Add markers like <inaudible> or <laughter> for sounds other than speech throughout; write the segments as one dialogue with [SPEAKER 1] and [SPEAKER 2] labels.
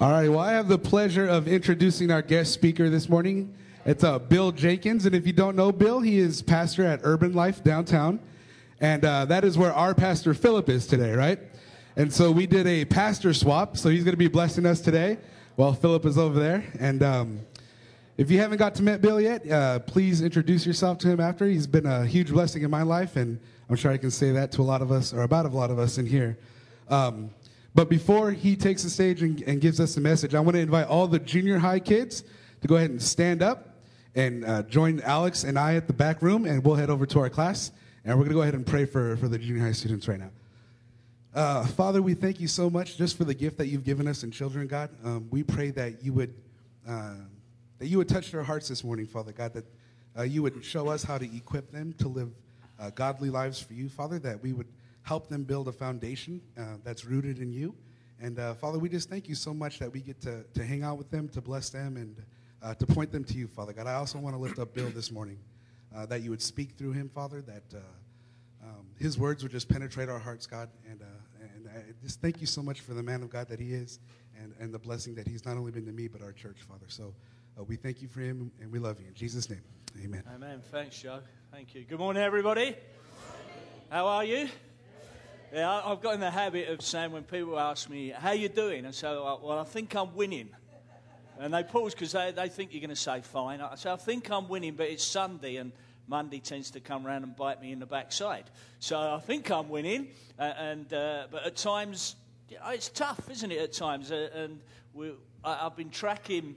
[SPEAKER 1] All right, well, I have the pleasure of introducing our guest speaker this morning. It's uh, Bill Jenkins, and if you don't know Bill, he is pastor at Urban Life downtown, and uh, that is where our pastor Philip is today, right? And so we did a pastor swap, so he's going to be blessing us today while Philip is over there. And um, if you haven't got to meet Bill yet, uh, please introduce yourself to him after. He's been a huge blessing in my life, and I'm sure I can say that to a lot of us, or about a lot of us in here. Um, but before he takes the stage and, and, gives us a message, I want to invite all the junior high kids to go ahead and stand up and uh, join Alex and I at the back room, and we'll head over to our class. And we're going to go ahead and pray for, for the junior high students right now. Uh, Father, we thank you so much just for the gift that you've given us in children, God. Um, we pray that you would uh, that you would touch their hearts this morning, Father God. That uh, you would show us how to equip them to live uh, godly lives for you, Father. That we would help them build a foundation uh, that's rooted in you. And uh, Father, we just thank you so much that we get to, to hang out with them, to bless them, and uh, to point them to you, Father God. I also want to lift up Bill this morning, uh, that you would speak through him, Father, that uh, um, his words would just penetrate our hearts, God. And, uh, and I just thank you so much for the man of God that he is and, and the blessing that he's not only been to me, but our church, Father. So we thank you for him, and we love you. In Jesus' name, amen.
[SPEAKER 2] Amen. Thanks, Joe. Thank you. Good morning, everybody. How are you? Yeah, I've got in the habit of saying when people ask me, how you doing? I say, well, I think I'm winning. And they pause because they, they think you're going to say fine. I say, I think I'm winning, but it's Sunday and Monday tends to come around and bite me in the backside. So I think I'm winning. Uh, and, uh, but at times, it's tough, isn't it, at times? Uh, and we, I, have been tracking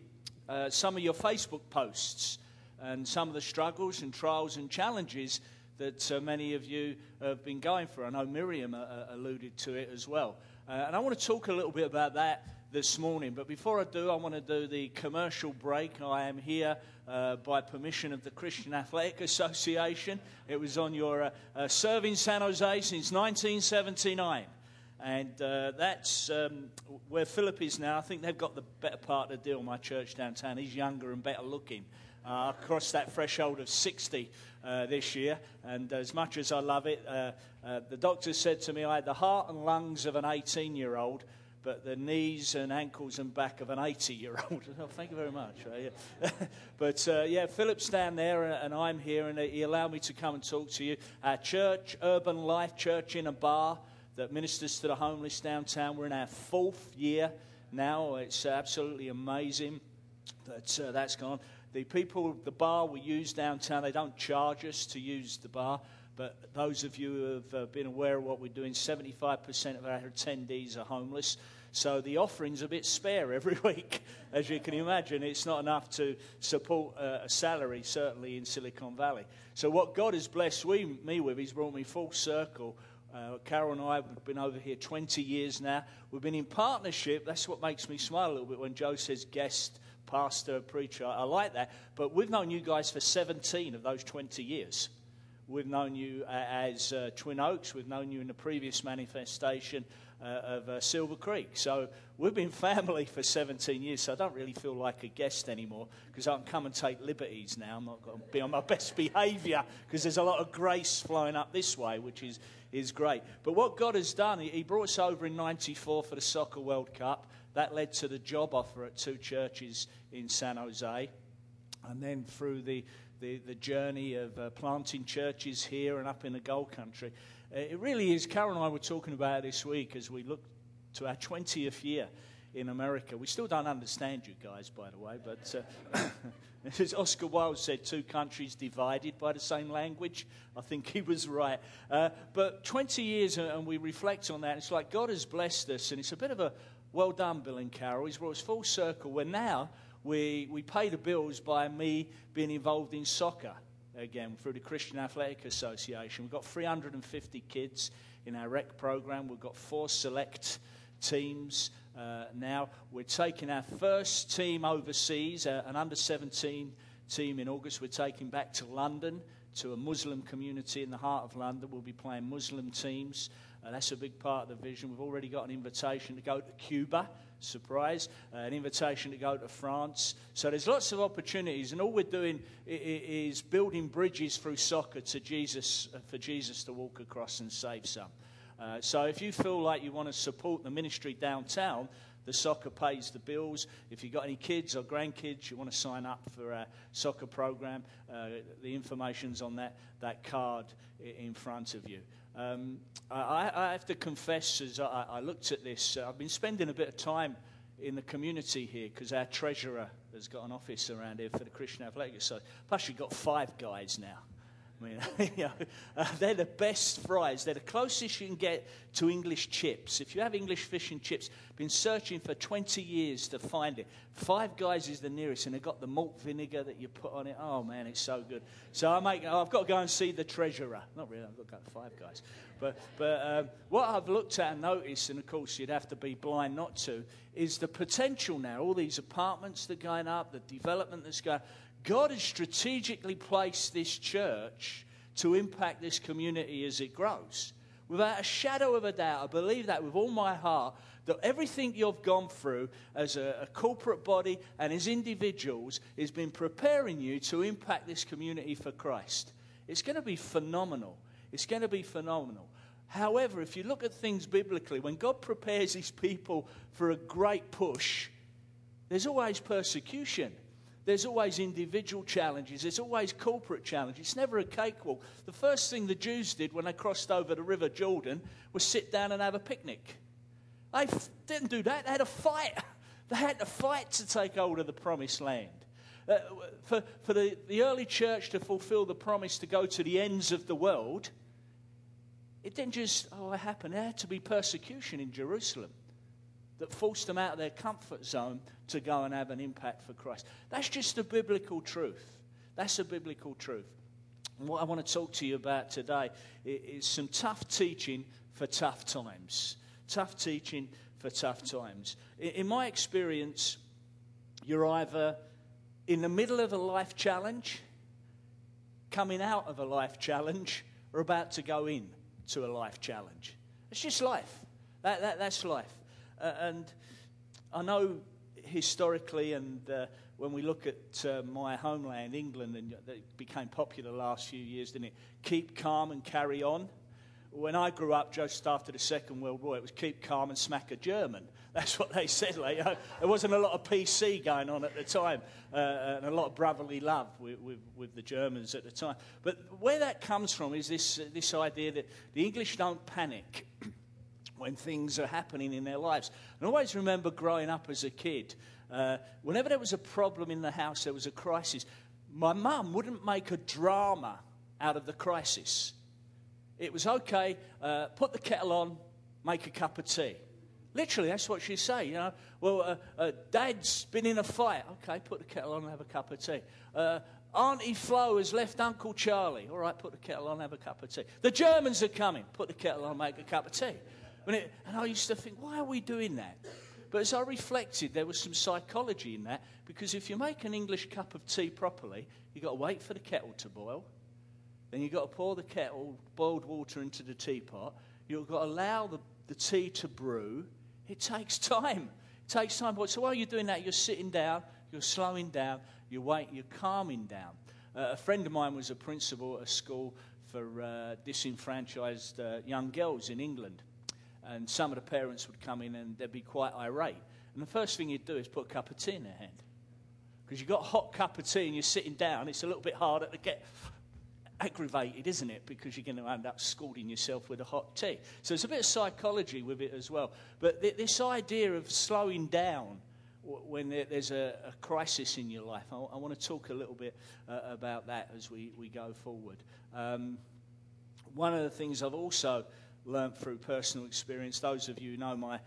[SPEAKER 2] uh, some of your Facebook posts and some of the struggles and trials and challenges that uh, many of you have been going through. I know Miriam uh, uh, alluded to it as well. Uh, and I want to talk a little bit about that this morning. But before I do, I want to do the commercial break. I am here uh, by permission of the Christian Athletic Association. It was on your uh, serving San Jose since 1979. And uh, that's um, where Philip is now. I think they've got the better part of the deal, my church downtown. He's younger and better looking. Uh, crossed that threshold of 60 uh, this year, and as much as I love it, uh, uh, the doctor said to me I had the heart and lungs of an 18 year old, but the knees and ankles and back of an 80 year old. oh, <laughs> thank you very much. Uh, <laughs> but uh, yeah, Philip's down there, and I'm here, and he allowed me to come and talk to you. Our church, Urban Life Church in a Bar, that ministers to the homeless downtown. We're in our fourth year now. It's absolutely amazing that uh, that's gone. The people, the bar we use downtown, they don't charge us to use the bar. But those of you who have uh, been aware of what we're doing, 75% of our attendees are homeless. So the offering's a bit spare every <laughs> week, as you can imagine. It's not enough to support uh, a salary, certainly in Silicon Valley. So what God has blessed we, me with, He's brought me full circle. Uh, Carol and I have been over here 20 years now. We've been in partnership. That's what makes me smile a little bit when Joe says guest pastor, preacher. I like that. But we've known you guys for 17 of those 20 years. We've known you uh, as uh, Twin Oaks. We've known you in the previous manifestation uh, of uh, Silver Creek. So we've been family for 17 years. So I don't really feel like a guest anymore because I can come and take liberties now. I'm not going to be on my <laughs> best behaviour because there's a lot of grace flowing up this way, which is, is great. But what God has done, He brought us over in 94 for the Soccer World Cup. That led to the job offer at two churches in San Jose. And then through the, the, the journey of uh, planting churches here and up in the Gold Country. Uh, it really is, Carol and I were talking about this week as we look to our 20th year in America. We still don't understand you guys, by the way, but uh, <coughs> as Oscar Wilde said, two countries divided by the same language. I think he was right. Uh, but 20 years, uh, and we reflect on that, it's like God has blessed us, and it's a bit of a, well done, Bill and Carol. He's brought us full circle where now we, we pay the bills by me being involved in soccer again through the Christian Athletic Association. We've got 350 kids in our rec program. We've got four select teams uh, now. We're taking our first team overseas, uh, an under 17 team in August. We're taking back to London to a Muslim community in the heart of London. We'll be playing Muslim teams. Uh, that's a big part of the vision. We've already got an invitation to go to Cuba, surprise, uh, an invitation to go to France. So there's lots of opportunities, and all we're doing is building bridges through soccer to Jesus, uh, for Jesus to walk across and save some. Uh, so if you feel like you want to support the ministry downtown, the soccer pays the bills. If you've got any kids or grandkids, you want to sign up for a soccer program, uh, the information's on that, that card in front of you. Um, I, I, have to confess, as I, I looked at this, uh, I've been spending a bit of time in the community here because our treasurer has got an office around here for the Christian Athletic So Plus, you've got five guys now. I mean, you know, uh, they're the best fries. They're the closest you can get to English chips. If you have English fish and chips, been searching for 20 years to find it. Five Guys is the nearest, and they've got the malt vinegar that you put on it. Oh man, it's so good. So I make, oh, I've got to go and see the treasurer. Not really, I've got to go to Five Guys. But, but um, what I've looked at and noticed, and of course you'd have to be blind not to, is the potential now. All these apartments that are going up, the development that's going. God has strategically placed this church to impact this community as it grows. Without a shadow of a doubt, I believe that with all my heart, that everything you've gone through as a, a, corporate body and as individuals has been preparing you to impact this community for Christ. It's going to be phenomenal. It's going to be phenomenal. However, if you look at things biblically, when God prepares his people for a great push, there's always persecution. There's always individual challenges. There's always corporate challenges. It's never a cakewalk. The first thing the Jews did when they crossed over the River Jordan was sit down and have a picnic. They f- didn't do that. They had a fight. <laughs> They had to fight to take hold of the promised land. Uh, for for the, the early church to fulfill the promise to go to the ends of the world, it didn't just, oh, it happened. There had to be persecution in Jerusalem that forced them out of their comfort zone to go and have an impact for Christ. That's just a biblical truth. That's a biblical truth. And what I want to talk to you about today is some tough teaching for tough times. Tough teaching for tough times. In my experience, you're either in the middle of a life challenge, coming out of a life challenge, or about to go in to a life challenge. It's just life. That, that, that's life. Uh, and I know historically, and uh, when we look at uh, my homeland, England, and it became popular last few years, didn't it? Keep calm and carry on. When I grew up just after the Second World War, it was keep calm and smack a German. <laughs> That's what they said. Like, there wasn't a lot of PC going on at the time, uh, and a lot of brotherly love with, with, with, the Germans at the time. But where that comes from is this, uh, this idea that the English don't panic when things are happening in their lives. And I always remember growing up as a kid, uh, whenever there was a problem in the house, there was a crisis, my mum wouldn't make a drama out of the crisis. It was okay, uh, put the kettle on, make a cup of tea. Literally, that's what she'd say. You know, well, uh, uh Dad's been in a fight. Okay, put the kettle on and have a cup of tea. Uh, Auntie Flo has left Uncle Charlie. All right, put the kettle on have a cup of tea. The Germans are coming. Put the kettle on make a cup of tea. It, and I used to think, why are we doing that? But as I reflected, there was some psychology in that because if you make an English cup of tea properly, you've got to wait for the kettle to boil. Then you've got to pour the kettle, boiled water into the teapot. You've got to allow the, the tea to brew. It takes <laughs> time. It takes time. So while you're doing that, you're sitting down, you're slowing down, you're waiting, you're calming down. Uh, a friend of mine was a principal at a school for uh, disenfranchised uh, young girls in England and some of the parents would come in and they'd be quite irate. And the first thing you'd do is put a cup of tea in their hand. Because you've got a hot cup of tea and you're sitting down, it's a little bit harder to get aggravated, isn't it? Because you're going to end up scalding yourself with a hot tea. So there's a bit of psychology with it as well. But th- this idea of slowing down when there's a, a, crisis in your life, I, want to talk a little bit uh, about that as we, we go forward. Um, one of the things I've also learned through personal experience. Those of you know my,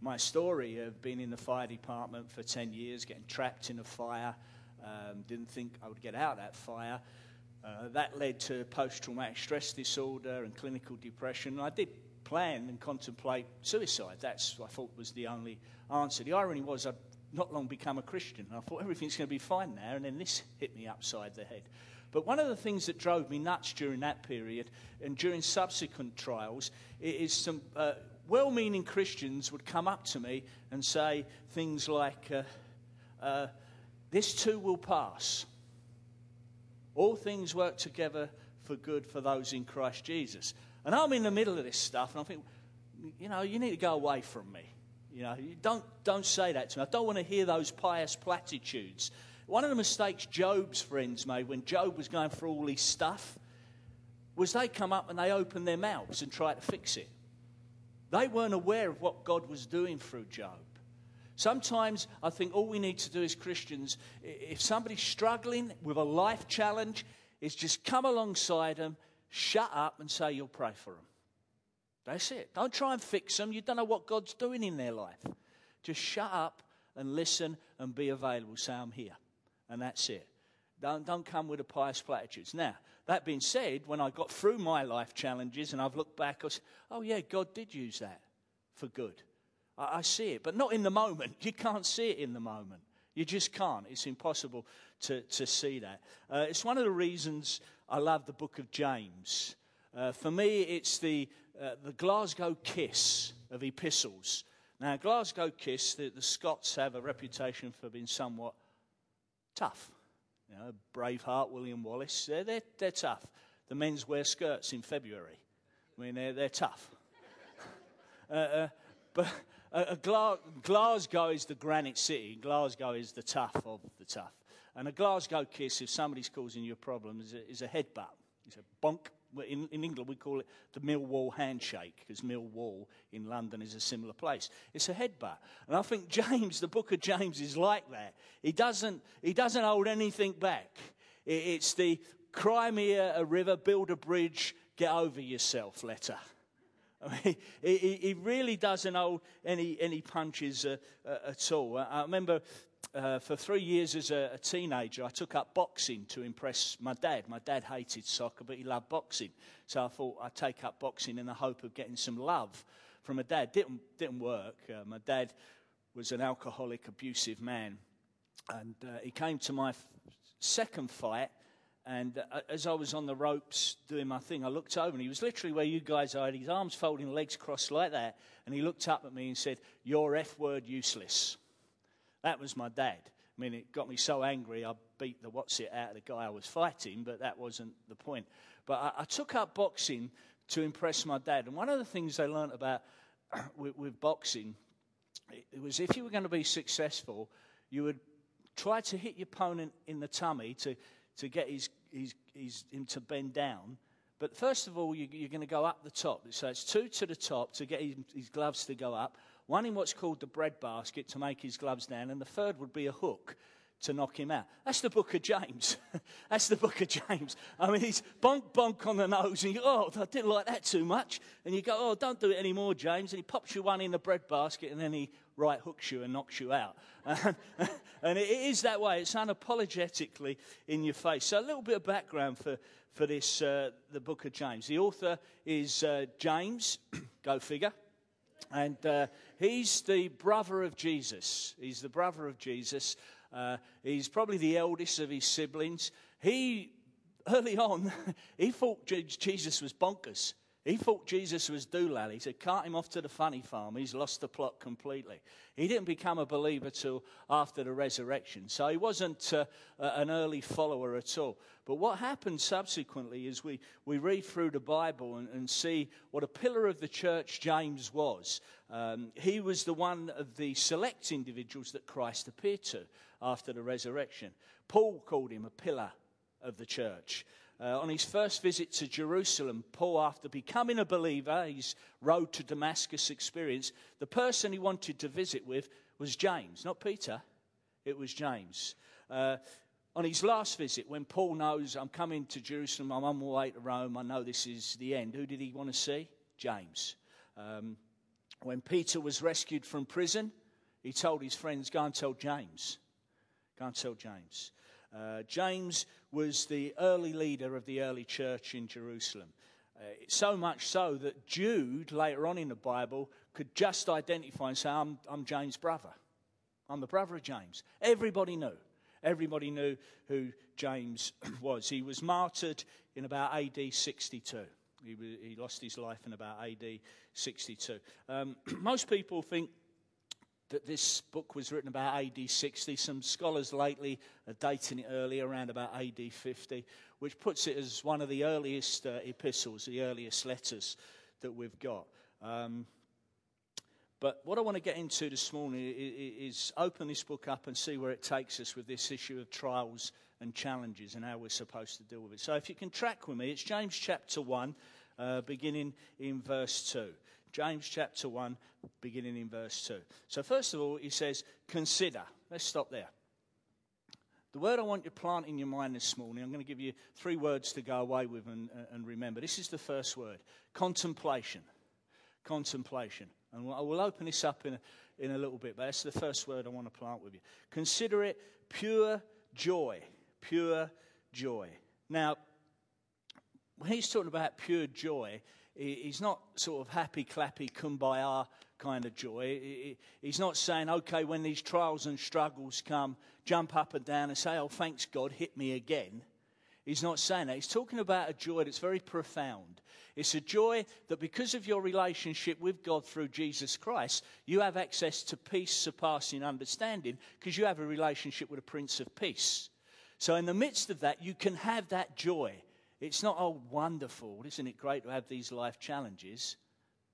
[SPEAKER 2] my story have been in the fire department for 10 years, getting trapped in a fire. Um, didn't think I would get out that fire. Uh, that led to post traumatic stress disorder and clinical depression. I did plan and contemplate suicide. That's, I thought, was the only answer. The irony was I'd not long become a Christian. I thought everything's going to be fine now, and then this hit me upside the head. But one of the things that drove me nuts during that period and during subsequent trials is some uh, well meaning Christians would come up to me and say things like, uh, uh, This too will pass. All things work together for good for those in Christ Jesus. And I'm in the middle of this stuff and I think, you know, you need to go away from me. You know, you don't, don't say that to me. I don't want to hear those pious platitudes. One of the mistakes Job's friends made when Job was going through all his stuff was they come up and they opened their mouths and tried to fix it. They weren't aware of what God was doing through Job. Sometimes I think all we need to do as Christians, if somebody's struggling with a life challenge, is just come alongside them, shut up, and say you'll pray for them. That's it. Don't try and fix them. You don't know what God's doing in their life. Just shut up and listen and be available. Say, I'm here. And that's it. Don't, don't come with a pious platitudes. Now, that being said, when I got through my life challenges and I've looked back, I said, oh, yeah, God did use that for good. I, I see it, but not in the moment. You can't see it in the moment. You just can't. It's impossible to, to see that. Uh, it's one of the reasons I love the book of James. Uh, for me, it's the, uh, the Glasgow kiss of epistles. Now, Glasgow kiss, the, the Scots have a reputation for being somewhat tough. You know, Braveheart, William Wallace, they're, they're, they're tough. The men's wear skirts in February. I mean, they're, they're tough. <laughs> uh, uh, but uh, Gla- Glasgow is the granite city. Glasgow is the tough of the tough. And a Glasgow kiss, if somebody's causing you a problem, is a, is a headbutt. It's a bonk in, in England, we call it the Millwall handshake because Millwall in London is a similar place. It's a headbutt. And I think <laughs> James, the book of James, is like that. He doesn't, he doesn't hold anything back. It's the cry me a river, build a bridge, get over yourself letter. <laughs> I mean, he, he, really doesn't hold any, any punches uh, uh, at all. I remember uh, for three years as a, a, teenager, I took up boxing to impress my dad. My dad hated soccer, but he loved boxing. So I thought I'd take up boxing in the hope of getting some love from my dad. Didn't, didn't work. Uh, my dad was an alcoholic, abusive man. And uh, he came to my f- second fight. And uh, as I was on the ropes doing my thing, I looked over and he was literally where you guys are, his arms folding, legs crossed like that. And he looked up at me and said, You're F word useless. That was my dad. I mean, it got me so angry, I beat the what's it out of the guy I was fighting, but that wasn't the point. But I, I took up boxing to impress my dad. And one of the things I learned about <clears throat> with, with boxing it was if you were going to be successful, you would try to hit your opponent in the tummy to, to get his, his, his, him to bend down. But first of all, you, are going to go up the top. So it's two to the top to get his, his gloves to go up one in what's called the bread basket to make his gloves down, and the third would be a hook to knock him out. That's the book of James. <laughs> That's the book of James. I mean, he's bonk, bonk on the nose, and you go, oh, I didn't like that too much. And you go, oh, don't do it anymore, James. And he pops you one in the bread basket, and then he right hooks you and knocks you out. <laughs> and it is that way. It's unapologetically in your face. So a little bit of background for, for this, uh, the book of James. The author is uh, James, <clears throat> go figure. And uh, he's the brother of Jesus. He's the brother of Jesus. Uh, he's probably the eldest of his siblings. He, early on, <laughs> he thought Jesus was bonkers. He thought Jesus was doolally. He said, cart him off to the funny farm. He's lost the plot completely. He didn't become a believer till after the resurrection. So he wasn't uh, an early follower at all. But what happened subsequently is we, we read through the Bible and, and see what a pillar of the church James was. Um, he was the one of the select individuals that Christ appeared to after the resurrection. Paul called him a pillar of the church. Uh, on his first visit to Jerusalem, Paul, after becoming a believer, his road to Damascus experience, the person he wanted to visit with was James, not Peter. It was James. Uh, on his last visit, when Paul knows I'm coming to Jerusalem, I'm on my way to Rome, I know this is the end, who did he want to see? James. Um, when Peter was rescued from prison, he told his friends, Go and tell James. Go and tell James. Uh, James was the early leader of the early church in Jerusalem. Uh, so much so that Jude, later on in the Bible, could just identify and say, I'm, I'm James' brother. I'm the brother of James. Everybody knew. Everybody knew who James <clears throat> was. He was martyred in about AD 62. He, he lost his life in about AD 62. Um, <clears throat> most people think that this book was written about AD 60. Some scholars lately are dating it early, around about AD 50, which puts it as one of the earliest uh, epistles, the earliest letters that we've got. Um, But what I want to get into this morning is open this book up and see where it takes us with this issue of trials and challenges and how we're supposed to deal with it. So if you can track with me, it's James chapter 1, uh, beginning in verse 2. James chapter 1, beginning in verse 2. So, first of all, he says, Consider. Let's stop there. The word I want you to plant in your mind this morning, I'm going to give you three words to go away with and, uh, and remember. This is the first word contemplation. Contemplation. And I will open this up in a, in a little bit, but that's the first word I want to plant with you. Consider it pure joy. Pure joy. Now, when he's talking about pure joy, he's not sort of happy, clappy, kumbaya kind of joy. He's not saying, okay, when these trials and struggles come, jump up and down and say, oh, thanks God, hit me again. He's not saying that. He's talking about a joy that's very profound. It's a joy that because of your relationship with God through Jesus Christ, you have access to peace surpassing understanding because you have a relationship with a Prince of Peace. So, in the midst of that, you can have that joy. It's not, oh, wonderful. Isn't it great to have these life challenges?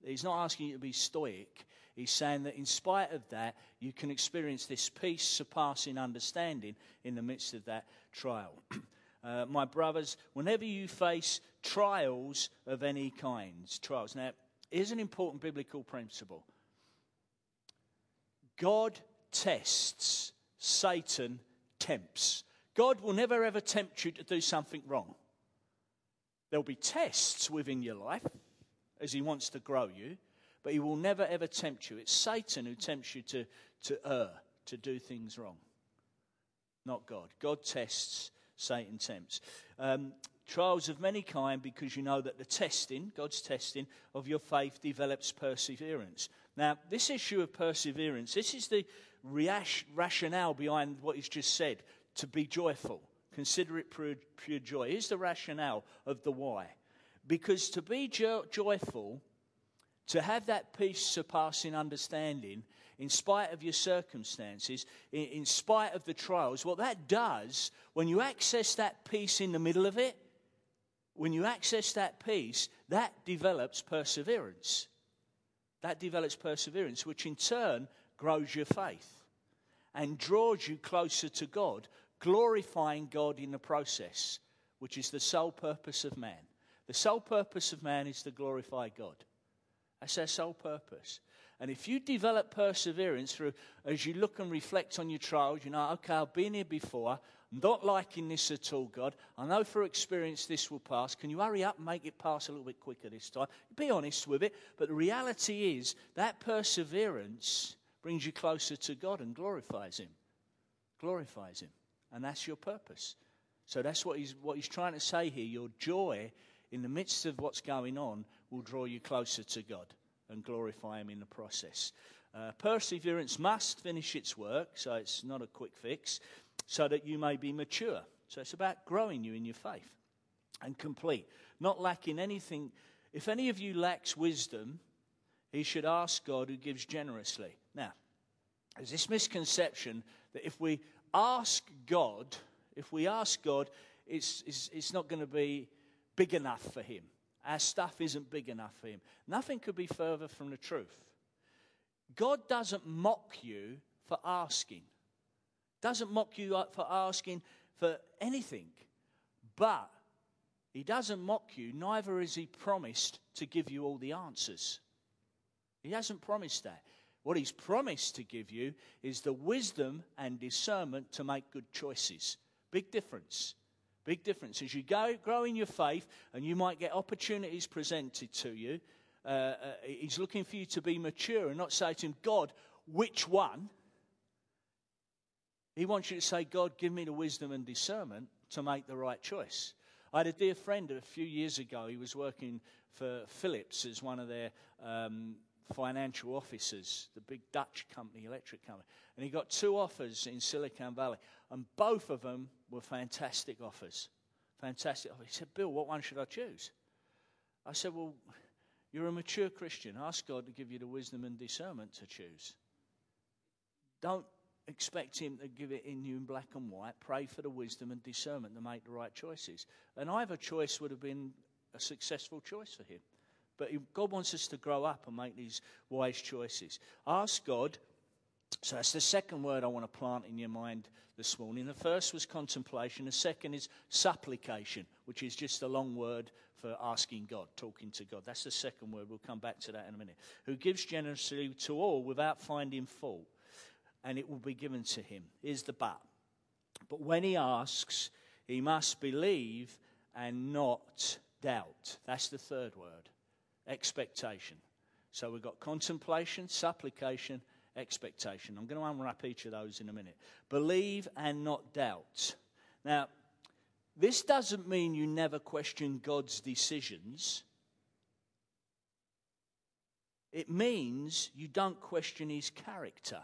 [SPEAKER 2] He's not asking you to be stoic. He's saying that in spite of that, you can experience this peace surpassing understanding in the midst of that trial. <clears throat> uh, my brothers, whenever you face trials of any kinds, trials. Now, here's an important biblical principle God tests, Satan tempts. God will never ever tempt you to do something wrong. There'll be tests within your life as he wants to grow you, but he will never ever tempt you. It's Satan who tempts you to, to err, to do things wrong, not God. God tests, Satan tempts. Um, trials of many kind because you know that the testing, God's testing of your faith develops perseverance. Now, this issue of perseverance, this is the rationale behind what he's just said to be joyful. Consider it pure, pure joy. Here's the rationale of the why. Because to be jo- joyful, to have that peace surpassing understanding, in spite of your circumstances, in, in spite of the trials, what that does, when you access that peace in the middle of it, when you access that peace, that develops perseverance. That develops perseverance, which in turn grows your faith and draws you closer to God glorifying God in the process, which is the sole purpose of man. The sole purpose of man is to glorify God. That's our sole purpose. And if you develop perseverance through, as you look and reflect on your trials, you know, okay, I've been here before. I'm not liking this at all, God. I know for experience this will pass. Can you hurry up and make it pass a little bit quicker this time? Be honest with it. But the reality is that perseverance brings you closer to God and glorifies Him. Glorifies Him. And that's your purpose. So that's what he's, what he's trying to say here. Your joy in the midst of what's going on will draw you closer to God and glorify Him in the process. Uh, perseverance must finish its work, so it's not a quick fix, so that you may be mature. So it's about growing you in your faith and complete, not lacking anything. If any of you lacks wisdom, he should ask God who gives generously. Now, there's this misconception that if we ask God, if we ask God, it's, it's, it's not going to be big enough for Him. Our stuff isn't big enough for Him. Nothing could be further from the truth. God doesn't mock you for asking, doesn't mock you for asking for anything. But He doesn't mock you, neither has He promised to give you all the answers. He hasn't promised that. What he's promised to give you is the wisdom and discernment to make good choices. Big difference. Big difference. As you go, grow in your faith, and you might get opportunities presented to you, uh, uh, he's looking for you to be mature and not say to him, God, which one? He wants you to say, God, give me the wisdom and discernment to make the right choice. I had a dear friend a few years ago. He was working for Philips as one of their um, financial officers, the big Dutch company, electric company. And he got two offers in Silicon Valley, and both of them were fantastic offers. Fantastic offers. He said, Bill, what one should I choose? I said, Well, you're a mature Christian. Ask God to give you the wisdom and discernment to choose. Don't expect Him to give it in you in black and white. Pray for the wisdom and discernment to make the right choices. And either choice would have been a successful choice for him. But God wants us to grow up and make these wise choices. Ask God. So that's the second word I want to plant in your mind this morning. The first was contemplation. The second is supplication, which is just a long word for asking God, talking to God. That's the second word. We'll come back to that in a minute. Who gives generously to all without finding fault, and it will be given to him. Here's the but. But when he asks, he must believe and not doubt. That's the third word expectation. So we've got contemplation, supplication, expectation. I'm going to unwrap each of those in a minute. Believe and not doubt. Now, this doesn't mean you never question God's decisions. It means you don't question his character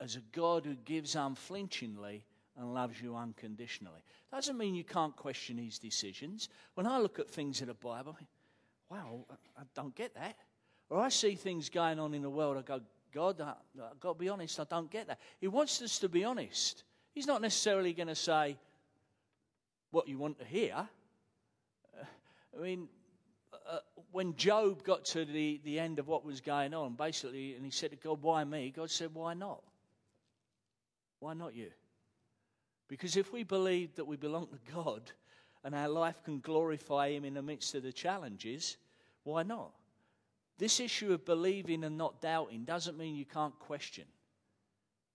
[SPEAKER 2] as a God who gives unflinchingly and loves you unconditionally. Doesn't mean you can't question his decisions. When I look at things in the Bible, wow, I don't get that. Or I see things going on in the world, I go, God, I've got to be honest, I don't get that. He wants us to be honest. He's not necessarily going to say what you want to hear. Uh, I mean, uh, when Job got to the, the end of what was going on, basically, and he said to God, Why me? God said, Why not? Why not you? Because if we believe that we belong to God and our life can glorify Him in the midst of the challenges, why not? This issue of believing and not doubting doesn't mean you can't question.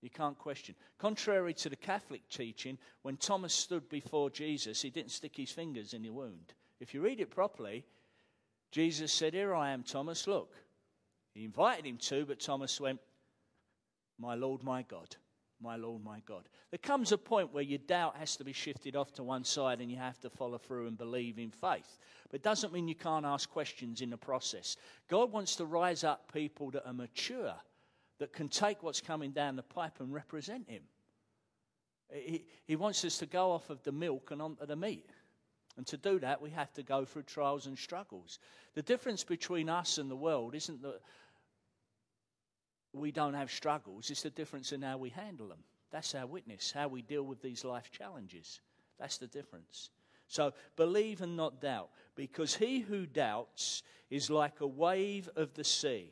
[SPEAKER 2] You can't question. Contrary to the Catholic teaching, when Thomas stood before Jesus, he didn't stick his fingers in the wound. If you read it properly, Jesus said, Here I am, Thomas, look. He invited him to, but Thomas went, My Lord, my God my Lord, my God. There comes a point where your doubt has to be shifted off to one side and you have to follow through and believe in faith. But it doesn't mean you can't ask questions in the process. God wants to rise up people that are mature, that can take what's coming down the pipe and represent Him. He, he wants us to go off of the milk and onto the meat. And to do that, we have to go through trials and struggles. The difference between us and the world isn't that we don't have struggles. It's the difference in how we handle them. That's our witness, how we deal with these life challenges. That's the difference. So believe and not doubt, because he who doubts is like a wave of the sea.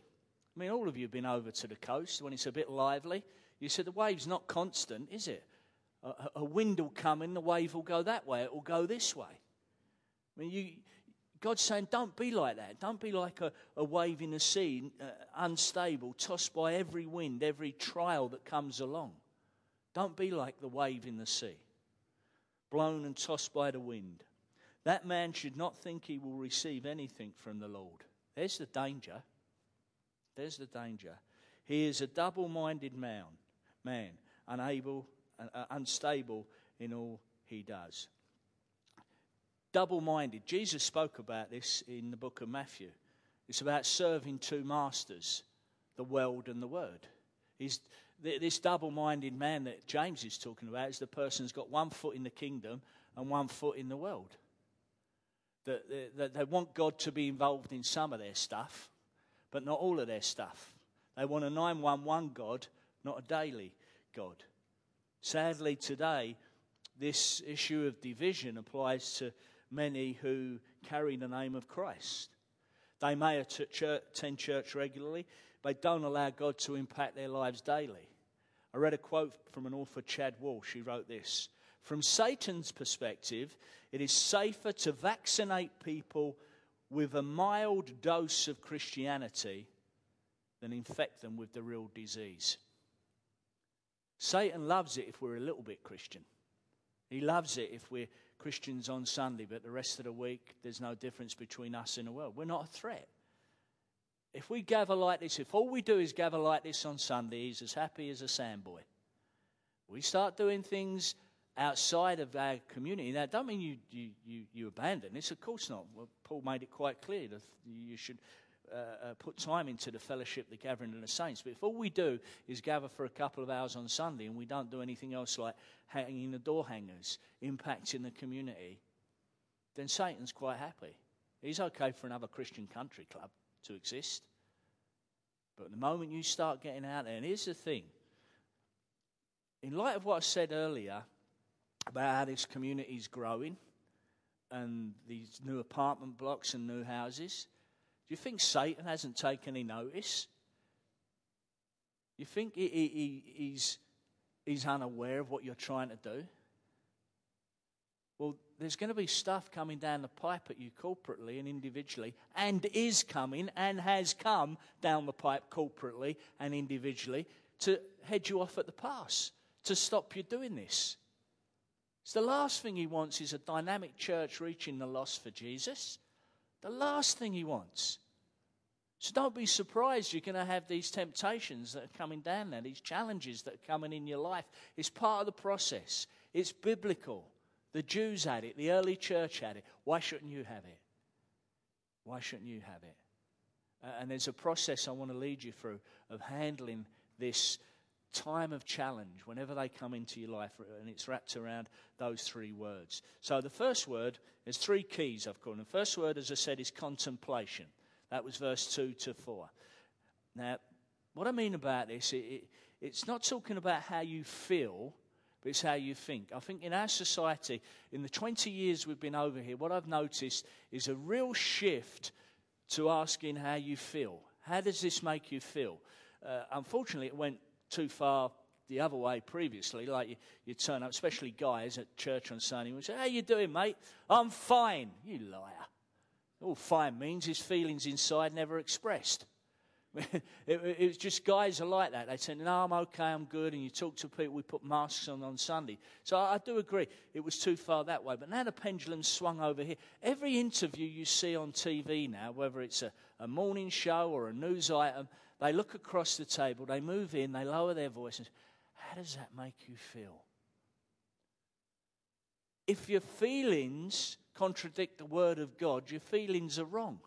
[SPEAKER 2] I mean, all of you have been over to the coast when it's a bit lively. You said the wave's not constant, is it? A, a wind will come in, the wave will go that way, it will go this way. I mean, you, God's saying, don't be like that. Don't be like a, a wave in the sea, uh, unstable, tossed by every wind, every trial that comes along. Don't be like the wave in the sea, blown and tossed by the wind. That man should not think he will receive anything from the Lord. There's the danger. There's the danger. He is a double minded man, man, unable, uh, unstable in all he does double minded. Jesus spoke about this in the book of Matthew. It's about serving two masters, the world and the word. He's, this double minded man that James is talking about is the person who's got one foot in the kingdom and one foot in the world. That, they want God to be involved in some of their stuff, but not all of their stuff. They want a 911 God, not a daily God. Sadly, today, this issue of division applies to many who carry the name of Christ. They may attend church regularly, but don't allow God to impact their lives daily. I read a quote from an author, Chad Walsh. He wrote this From Satan's perspective, it is safer to vaccinate people with a mild dose of Christianity than infect them with the real disease. Satan loves it if we're a little bit Christian. He loves it if we're Christians on Sunday, but the rest of the week, there's no difference between us and the world. We're not a threat. If we gather like this, if all we do is gather like this on Sunday, he's as happy as a sandboy. We start doing things outside of our community. That don't mean you, you, you, you abandon this, of course not. Well, Paul made it quite clear that you should uh, uh, put time into the fellowship, the gathering of the saints. But if all we do is gather for a couple of hours on Sunday and we don't do anything else like hanging the door hangers, impacting the community, then Satan's quite happy. He's okay for another Christian country club to exist. But the moment you start getting out there, and here's the thing in light of what I said earlier about how this community is growing, and these new apartment blocks and new houses? Do you think Satan hasn't taken any notice? You think he, he, he's, he's unaware of what you're trying to do? Well, there's going to be stuff coming down the pipe at you corporately and individually, and is coming and has come down the pipe corporately and individually to head you off at the pass, to stop you doing this. So the last thing he wants is a dynamic church reaching the lost for Jesus. The last thing he wants. So don't be surprised you're going to have these temptations that are coming down there, these challenges that are coming in your life. It's part of the process, it's biblical. The Jews had it, the early church had it. Why shouldn't you have it? Why shouldn't you have it? And there's a process I want to lead you through of handling this time of challenge whenever they come into your life, and it's wrapped around those three words. So the first word, there's three keys I've called. The first word, as I said, is contemplation. That was verse 2 to 4. Now, what I mean about this, it, it, it's not talking about how you feel, but it's how you think. I think in our society, in the 20 years we've been over here, what I've noticed is a real shift to asking how you feel. How does this make you feel? Uh, unfortunately, it went too far the other way previously. Like you, you turn up, especially guys at church on Sunday, and say, "How you doing, mate? I'm fine." You liar. All fine means his feelings inside never expressed. <laughs> it, it, was just guys are like that. They say, No, I'm okay, I'm good. And you talk to people, we put masks on on Sunday. So I, I do agree, it was too far that way. But now the pendulum swung over here. Every interview you see on TV now, whether it's a, a morning show or a news item, they look across the table, they move in, they lower their voices. How does that make you feel? If your feelings contradict the Word of God, your feelings are wrong.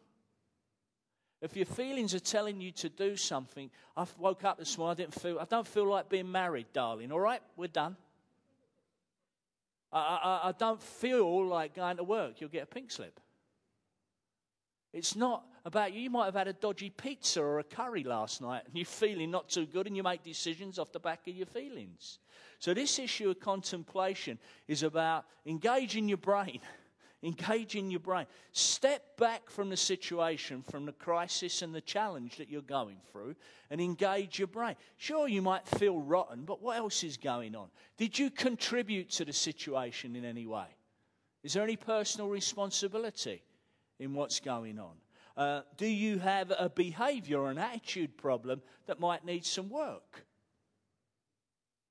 [SPEAKER 2] If your feelings are telling you to do something, I woke up this morning, I didn't feel, I don't feel like being married, darling. All right, we're done. I, I, I don't feel like going to work. You'll get a pink slip. It's not about you. You might have had a dodgy pizza or a curry last night and you're feeling not too good and you make decisions off the back of your feelings. So, this issue of contemplation is about engaging your brain. <laughs> Engage in your brain. Step back from the situation, from the crisis and the challenge that you're going through, and engage your brain. Sure, you might feel rotten, but what else is going on? Did you contribute to the situation in any way? Is there any personal responsibility in what's going on? Uh, do you have a behavior or an attitude problem that might need some work?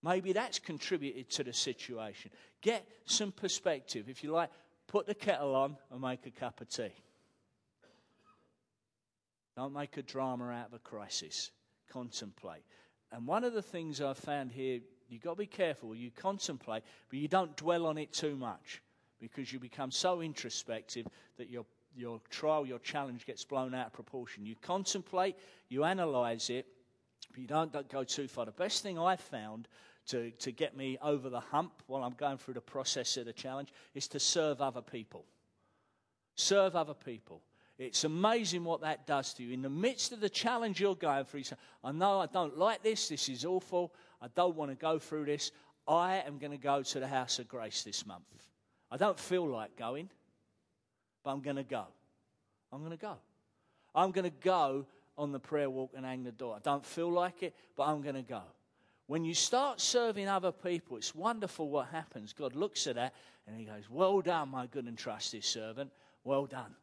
[SPEAKER 2] Maybe that's contributed to the situation. Get some perspective. If you like, put the kettle on and make a cup of tea. Don't make a drama out of a crisis. Contemplate. And one of the things I've found here, you've got to be careful. You contemplate, but you don't dwell on it too much because you become so introspective that your, your trial, your challenge gets blown out of proportion. You contemplate, you analyze it, but you don't, don't go too far. The best thing I've found to, to get me over the hump while I'm going through the process of the challenge is to serve other people. Serve other people. It's amazing what that does to you. In the midst of the challenge you're going through, you say, I know I don't like this, this is awful, I don't want to go through this. I am going to go to the house of grace this month. I don't feel like going, but I'm going to go. I'm going to go. I'm going to go on the prayer walk and hang the door. I don't feel like it, but I'm going to go. When you start serving other people, it's wonderful what happens. God looks at that and He goes, Well done, my good and trusty servant. Well done.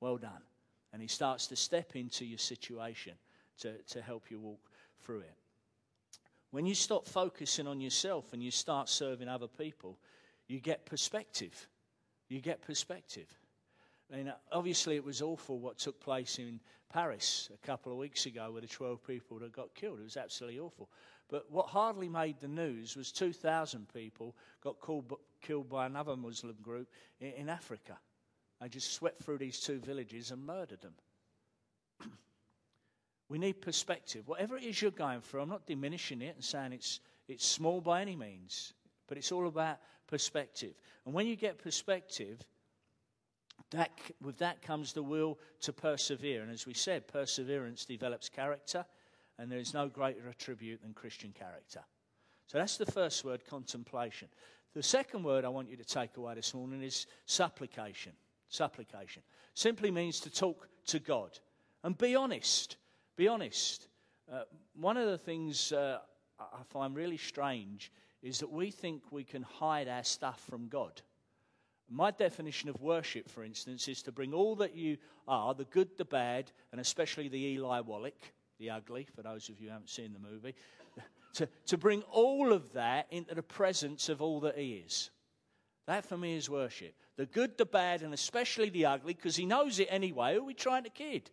[SPEAKER 2] Well done. And He starts to step into your situation to, to help you walk through it. When you stop focusing on yourself and you start serving other people, you get perspective. You get perspective. I mean, obviously, it was awful what took place in Paris a couple of weeks ago with the 12 people that got killed. It was absolutely awful. But what hardly made the news was 2,000 people got killed by another Muslim group in Africa. They just swept through these two villages and murdered them. <clears throat> we need perspective. Whatever it is you're going through, I'm not diminishing it and saying it's, it's small by any means, but it's all about perspective. And when you get perspective, that, with that comes the will to persevere. And as we said, perseverance develops character and there is no greater attribute than Christian character. So that's the first word, contemplation. The second word I want you to take away this morning is supplication. Supplication simply means to talk to God and be honest. Be honest. Uh, one of the things uh, I find really strange is that we think we can hide our stuff from God. My definition of worship, for instance, is to bring all that you are the good, the bad, and especially the Eli Wallach, the ugly, for those of you who haven't seen the movie <laughs> to, to bring all of that into the presence of all that He is. That for me is worship. The good, the bad, and especially the ugly, because He knows it anyway. Who are we trying to kid?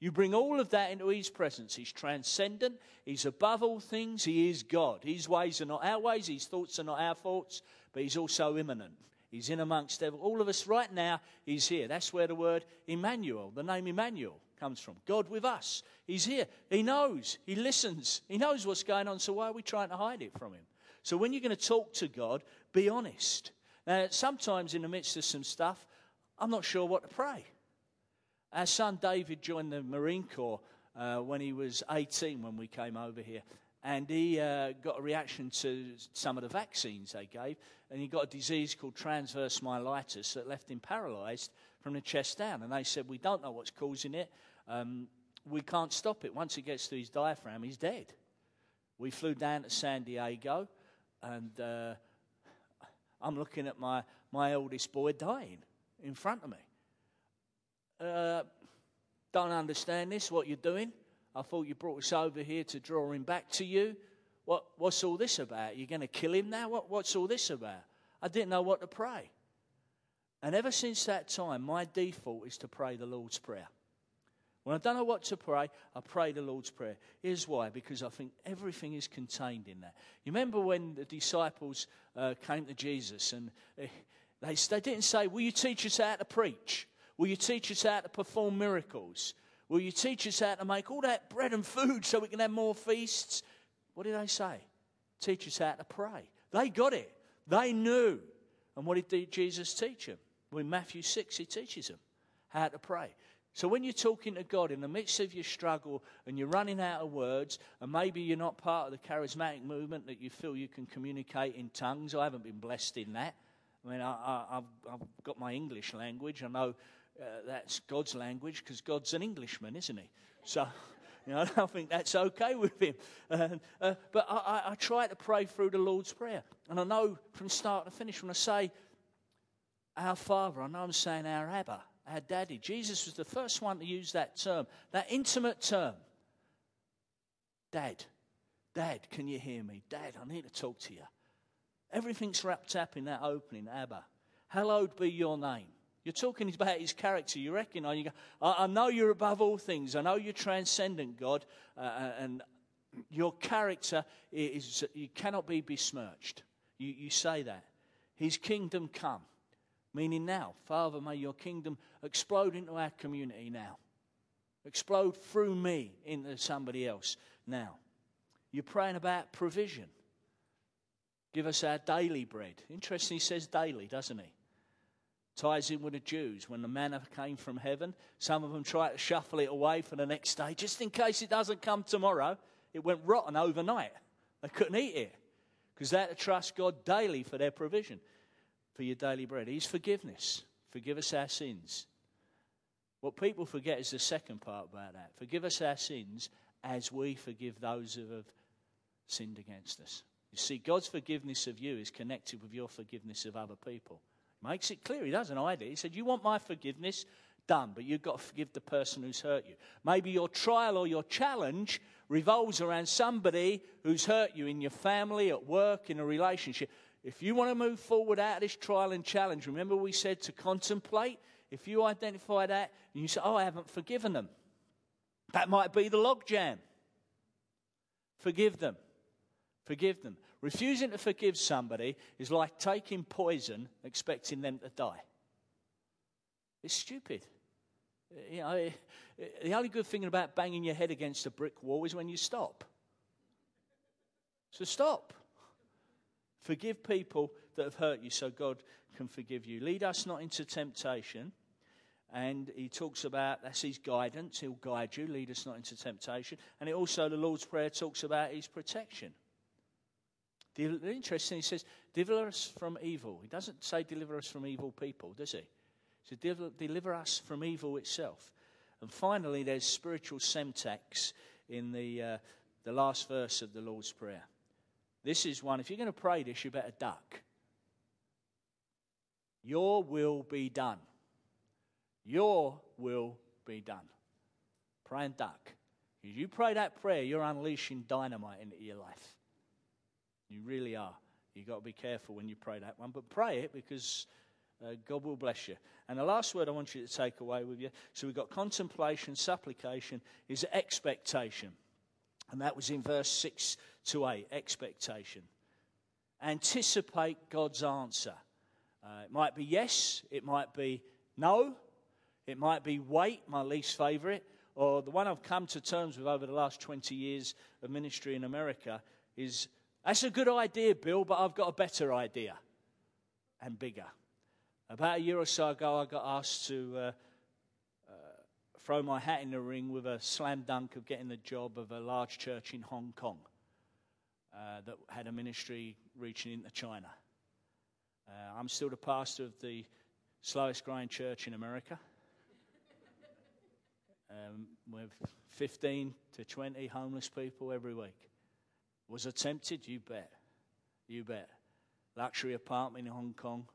[SPEAKER 2] You bring all of that into His presence. He's transcendent. He's above all things. He is God. His ways are not our ways. His thoughts are not our thoughts. But He's also immanent. He's in amongst all of us right now. He's here. That's where the word Emmanuel, the name Emmanuel, comes from. God with us. He's here. He knows. He listens. He knows what's going on. So why are we trying to hide it from Him? So when you're going to talk to God, be honest. Now, sometimes in the midst of some stuff, I'm not sure what to pray. Our son David joined the Marine Corps uh, when he was 18 when we came over here and he uh, got a reaction to some of the vaccines they gave, and he got a disease called transverse myelitis that left him paralyzed from the chest down. And they said, We don't know what's causing it. Um, we can't stop it. Once it gets to his diaphragm, he's dead. We flew down to San Diego, and uh, I'm looking at my, my eldest boy dying in front of me. Uh, don't understand this, what you're doing. I thought you brought us over here to draw him back to you. What, what's all this about? You're going to kill him now? What, what's all this about? I didn't know what to pray. And ever since that time, my default is to pray the Lord's Prayer. When I don't know what to pray, I pray the Lord's Prayer. Here's why because I think everything is contained in that. You remember when the disciples uh, came to Jesus and eh, they, they didn't say, Will you teach us how to preach? Will you teach us how to perform miracles? Will you teach us how to make all that bread and food so we can have more feasts? What did they say? Teach us how to pray. They got it. They knew. And what did Jesus teach them? Well, in Matthew 6, he teaches them how to pray. So when you're talking to God in the midst of your struggle and you're running out of words, and maybe you're not part of the charismatic movement that you feel you can communicate in tongues, I haven't been blessed in that. I mean, I, have got my English language. I know uh, that's God's language because God's an Englishman, isn't he? So, <laughs> you know, I think that's okay with him. Uh, but I, I, I, try to pray through the Lord's Prayer. And I know from start to finish, when I say our Father, I know I'm saying our Abba, our Daddy. Jesus was the first one to use that term, that intimate term. Dad, Dad, can you hear me? Dad, I need to talk to you. Everything's wrapped up in that opening, Abba. Hallowed be your name. You're talking about his character. You recognize, you go, I, I know you're above all things. I know you're transcendent, God, uh, uh, and your character is, you cannot be besmirched. You, you say that. His kingdom come, meaning now. Father, may your kingdom explode into our community now. Explode through me into somebody else now. You're praying about provision. Give us our daily bread. Interesting, he says daily, doesn't he? Ties in with the Jews. When the manna came from heaven, some of them tried to shuffle it away for the next day just in case it doesn't come tomorrow. It went rotten overnight. They couldn't eat it because they had to trust God daily for their provision, for your daily bread. He's forgiveness. Forgive us our sins. What people forget is the second part about that. Forgive us our sins as we forgive those who have sinned against us. You see, God's forgiveness of you is connected with your forgiveness of other people. Makes it clear. He doesn't hide it. He said, You want my forgiveness? Done. But you've got to forgive the person who's hurt you. Maybe your trial or your challenge revolves around somebody who's hurt you in your family, at work, in a relationship. If you want to move forward out of this trial and challenge, remember we said to contemplate? If you identify that and you say, Oh, I haven't forgiven them, that might be the logjam. Forgive them. Forgive them. Refusing to forgive somebody is like taking poison, expecting them to die. It's stupid. You know, the only good thing about banging your head against a brick wall is when you stop. So stop. Forgive people that have hurt you so God can forgive you. Lead us not into temptation. And he talks about that's his guidance. He'll guide you. Lead us not into temptation. And it also, the Lord's Prayer talks about his protection. Interesting, he says, deliver us from evil. He doesn't say deliver us from evil people, does he? He says, deliver, deliver us from evil itself. And finally, there's spiritual semtex in the, uh, the last verse of the Lord's Prayer. This is one, if you're going to pray this, you better duck. Your will be done. Your will be done. Pray and duck. If you pray that prayer, you're unleashing dynamite into your life. You really are. You've got to be careful when you pray that one, but pray it because uh, God will bless you. And the last word I want you to take away with you so we've got contemplation, supplication, is expectation. And that was in verse 6 to 8 expectation. Anticipate God's answer. Uh, it might be yes, it might be no, it might be wait, my least favorite, or the one I've come to terms with over the last 20 years of ministry in America is that's a good idea, Bill, but I've got a better idea and bigger. About a year or so ago, I got asked to uh, uh, throw my hat in the ring with a slam dunk of getting the job of a large church in Hong Kong uh, that had a ministry reaching into China. Uh, I'm still the pastor of the slowest growing church in America. Um, with 15 to 20 homeless people every week. Was I tempted? You bet. You bet. Luxury apartment in Hong Kong.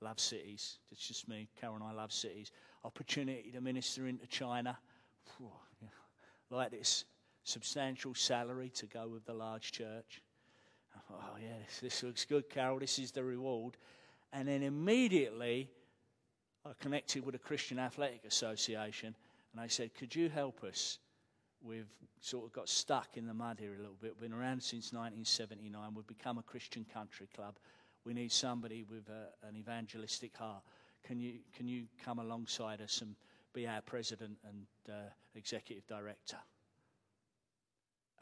[SPEAKER 2] Love cities. It's just me. Carol and I love cities. Opportunity to minister into China. Like this substantial salary to go with the large church. Oh, yeah, this, this looks good, Carol. This is the reward. And then immediately, I connected with a Christian Athletic Association and I said, Could you help us? We've sort of got stuck in the mud here a little bit. We've been around since 1979. We've become a Christian country club. We need somebody with a, an evangelistic heart. Can you, can you come alongside us and be our president and uh, executive director?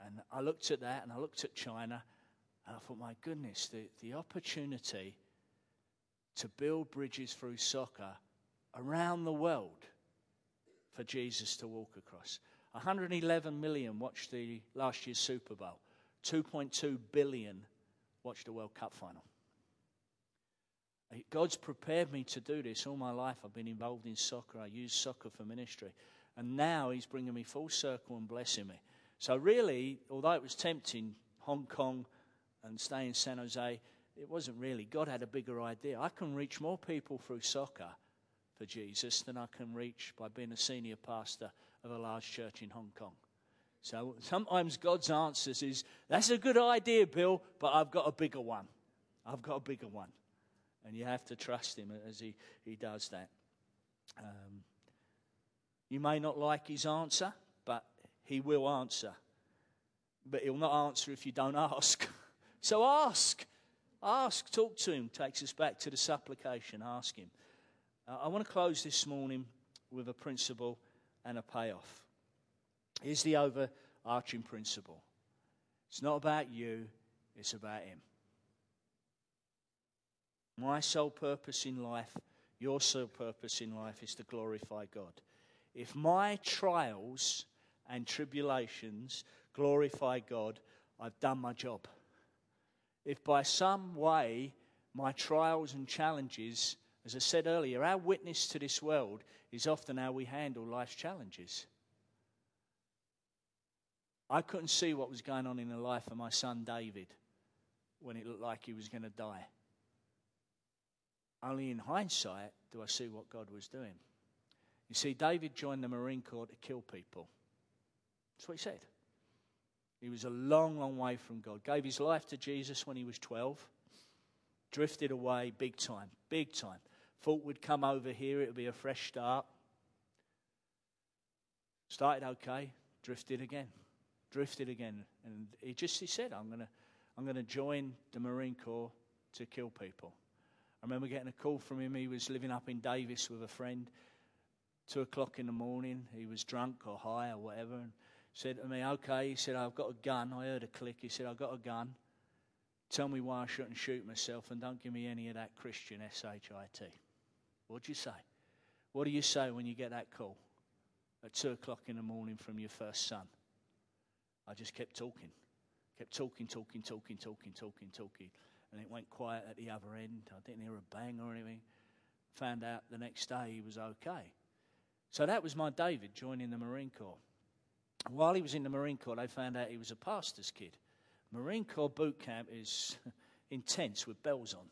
[SPEAKER 2] And I looked at that and I looked at China and I thought, my goodness, the, the opportunity to build bridges through soccer around the world for Jesus to walk across. 111 million watched the last year's Super Bowl. 2.2 billion watched the World Cup final. God's prepared me to do this all my life. I've been involved in soccer. I use soccer for ministry. And now He's bringing me full circle and blessing me. So, really, although it was tempting, Hong Kong and stay in San Jose, it wasn't really. God had a bigger idea. I can reach more people through soccer for Jesus than I can reach by being a senior pastor of a large church in Hong Kong. So sometimes God's answers is, that's a good idea, Bill, but I've got a bigger one. I've got a bigger one. And you have to trust him as he, he does that. Um, you may not like his answer, but he will answer. But he'll not answer if you don't <laughs> ask. so ask. Ask. Talk to him. Takes us back to the supplication. Ask him. Uh, I want to close this morning with a principle and a payoff. Here's the overarching principle it's not about you, it's about Him. My sole purpose in life, your sole purpose in life is to glorify God. If my trials and tribulations glorify God, I've done my job. If by some way my trials and challenges as I said earlier, our witness to this world is often how we handle life's challenges. I couldn't see what was going on in the life of my son David when it looked like he was going to die. Only in hindsight do I see what God was doing. You see, David joined the Marine Corps to kill people. That's what he said. He was a long, long way from God. Gave his life to Jesus when he was 12. Drifted away big time, big time. Thought we'd come over here, it would be a fresh start. Started okay, drifted again, drifted again. And he just he said, I'm going to I'm going to join the Marine Corps to kill people. I remember getting a call from him. He was living up in Davis with a friend. Two o'clock in the morning. He was drunk or high or whatever. And said to me, Okay. He said, I've got a gun. I heard a click. He said, I've got a gun. Tell me why I shouldn't shoot myself and don't give me any of that Christian S What do you say? What do you say when you get that call at two o'clock in the morning from your first son? I just kept talking, Kept talking, talking, talking, talking, talking, talking. And it went quiet at the other end. I didn't hear a bang or anything. Found out the next day he was okay. So that was my David joining the Marine Corps. While he was in the Marine Corps, they found out he was a pastor's kid. Marine Corps boot camp is <laughs> intense with bells on.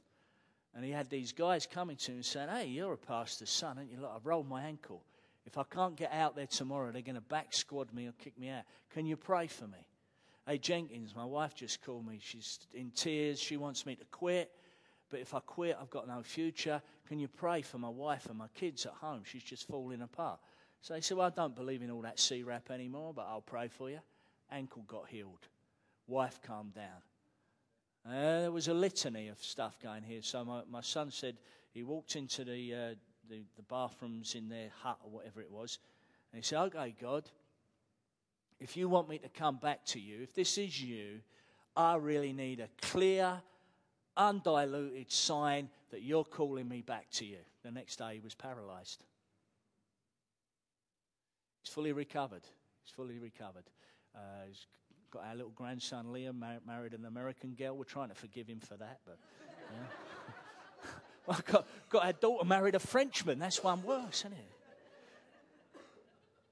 [SPEAKER 2] And he had these guys coming to him saying, Hey, you're a pastor's son, and you? Like, I've rolled my ankle. If I can't get out there tomorrow, they're going to back squad me or kick me out. Can you pray for me? Hey, Jenkins, my wife just called me. She's in tears. She wants me to quit. But if I quit, I've got no future. Can you pray for my wife and my kids at home? She's just falling apart. So he said, Well, I don't believe in all that C-rap anymore, but I'll pray for you. Ankle got healed. Wife calmed down. Uh, there was a litany of stuff going here. So my, my son said he walked into the, uh, the, the bathrooms in their hut or whatever it was, and he said, Okay, God, if you want me to come back to you, if this is you, I really need a clear, undiluted sign that you're calling me back to you. The next day he was paralyzed. He's fully recovered. He's fully recovered. Uh, he's got our little grandson Liam, mar- married an American girl. We're trying to forgive him for that, but. Yeah. <laughs> well, got, got our daughter married a Frenchman. That's one worse, isn't it?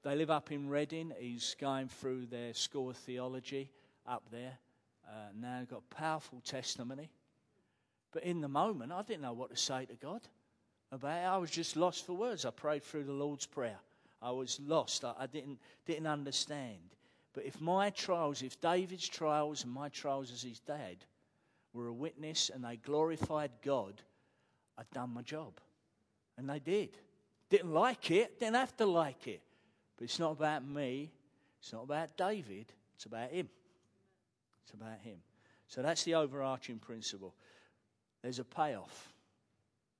[SPEAKER 2] They live up in Redding. He's going through their school of theology up there. Uh, now got powerful testimony. But in the moment, I didn't know what to say to God about it. I was just lost for words. I prayed through the Lord's Prayer. I was lost. I, I didn't, didn't understand. But if my trials, if David's trials and my trials as his dad were a witness and they glorified God, I'd done my job. And they did. Didn't like it, didn't have to like it. But it's not about me, it's not about David, it's about him. It's about him. So that's the overarching principle. There's a payoff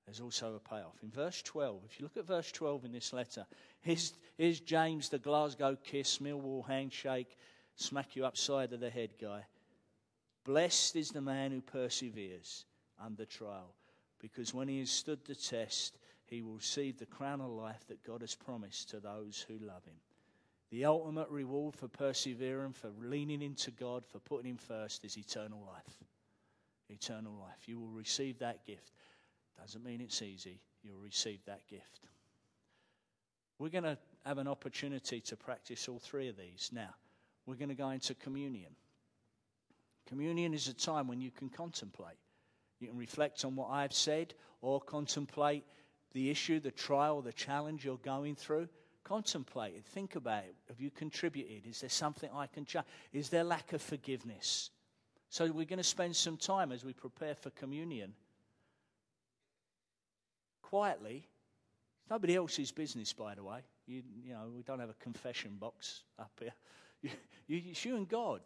[SPEAKER 2] there's also a payoff. In verse 12, if you look at verse 12 in this letter, here's, here's James, the Glasgow kiss, Millwall handshake, smack you upside of the head guy. Blessed is the man who perseveres under trial, because when he has stood the test, he will receive the crown of life that God has promised to those who love him. The ultimate reward for persevering, for leaning into God, for putting Him first, is eternal life. Eternal life. You will receive that gift. Doesn't mean it's easy. You'll receive that gift. We're going to have an opportunity to practice all three of these. Now, we're going to go into communion. Communion is a time when you can contemplate. You can reflect on what I've said or contemplate the issue, the trial, the challenge you're going through. Contemplate it. Think about it. Have you contributed? Is there something I can change? Is there lack of forgiveness? So we're going to spend some time as we prepare for communion quietly. It's nobody else's business, by the way. You, you know, we don't have a confession box up here. <laughs> You, you, it's you and God.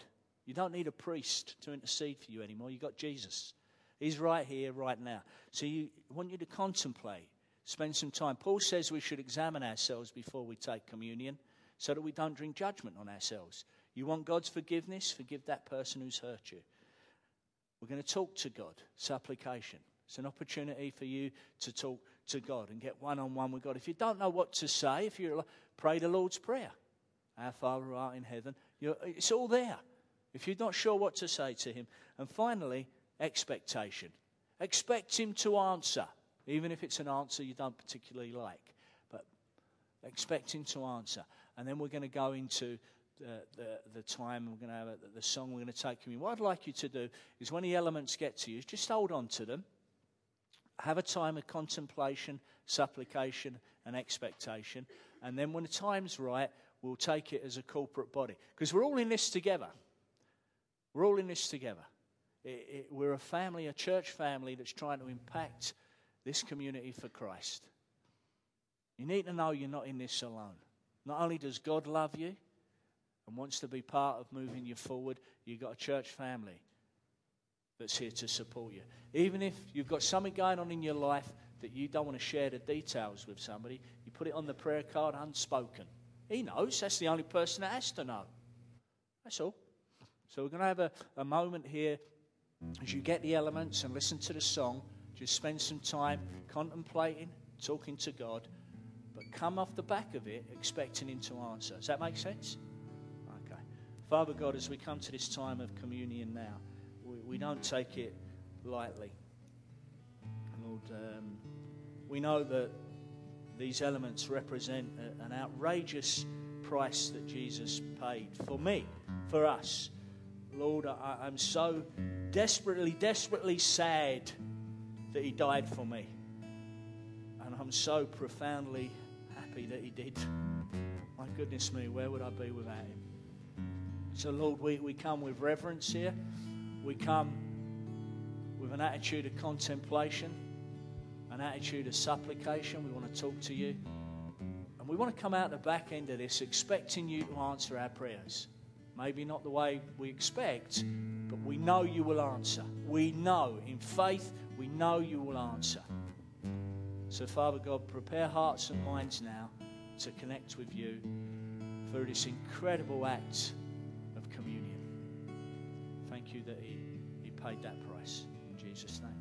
[SPEAKER 2] You don't need a priest to intercede for you anymore. You've got Jesus. He's right here, right now. So you I want you to contemplate, spend some time. Paul says we should examine ourselves before we take communion so that we don't bring judgment on ourselves. You want God's forgiveness? Forgive that person who's hurt you. We're going to talk to God, supplication. It's an opportunity for you to talk to God and get one on one with God. If you don't know what to say, if you pray the Lord's Prayer, Our Father who art in heaven, it's all there. If you're not sure what to say to Him. And finally, expectation. Expect Him to answer, even if it's an answer you don't particularly like. But expect Him to answer. And then we're going to go into the, the, the, time we're going to have the song we're going to take you. What I'd like you to do is when the elements get to you, just hold on to them have a time of contemplation, supplication, and expectation. And then when the time's right, we'll take it as a corporate body. Because we're all in this together. We're all in this together. It, it, we're a family, a church family that's trying to impact this community for Christ. You need to know you're not in this alone. Not only does God love you and wants to be part of moving you forward, you've got a church family that's here to support you. Even if you've got something going on in your life that you don't want to share the details with somebody, you put it on the prayer card unspoken. He knows. That's the only person that has to know. That's all. So we're going to have a, a moment here as you get the elements and listen to the song. Just spend some time contemplating, talking to God, but come off the back of it expecting Him to answer. Does that make sense? Okay. Father God, as we come to this time of communion now, we, don't take it lightly. Lord, um, we know that these elements represent a, an outrageous price that Jesus paid for me, for us. Lord, I, I'm so desperately, desperately sad that He died for me. And I'm so profoundly happy that He did. My goodness me, where would I be without Him? So, Lord, we, we come with reverence here. We come with an attitude of contemplation, an attitude of supplication. We want to talk to you. And we want to come out the back end of this expecting you to answer our prayers. Maybe not the way we expect, but we know you will answer. We know in faith, we know you will answer. So, Father God, prepare hearts and minds now to connect with you through this incredible act you that He, he paid that price. In Jesus' name.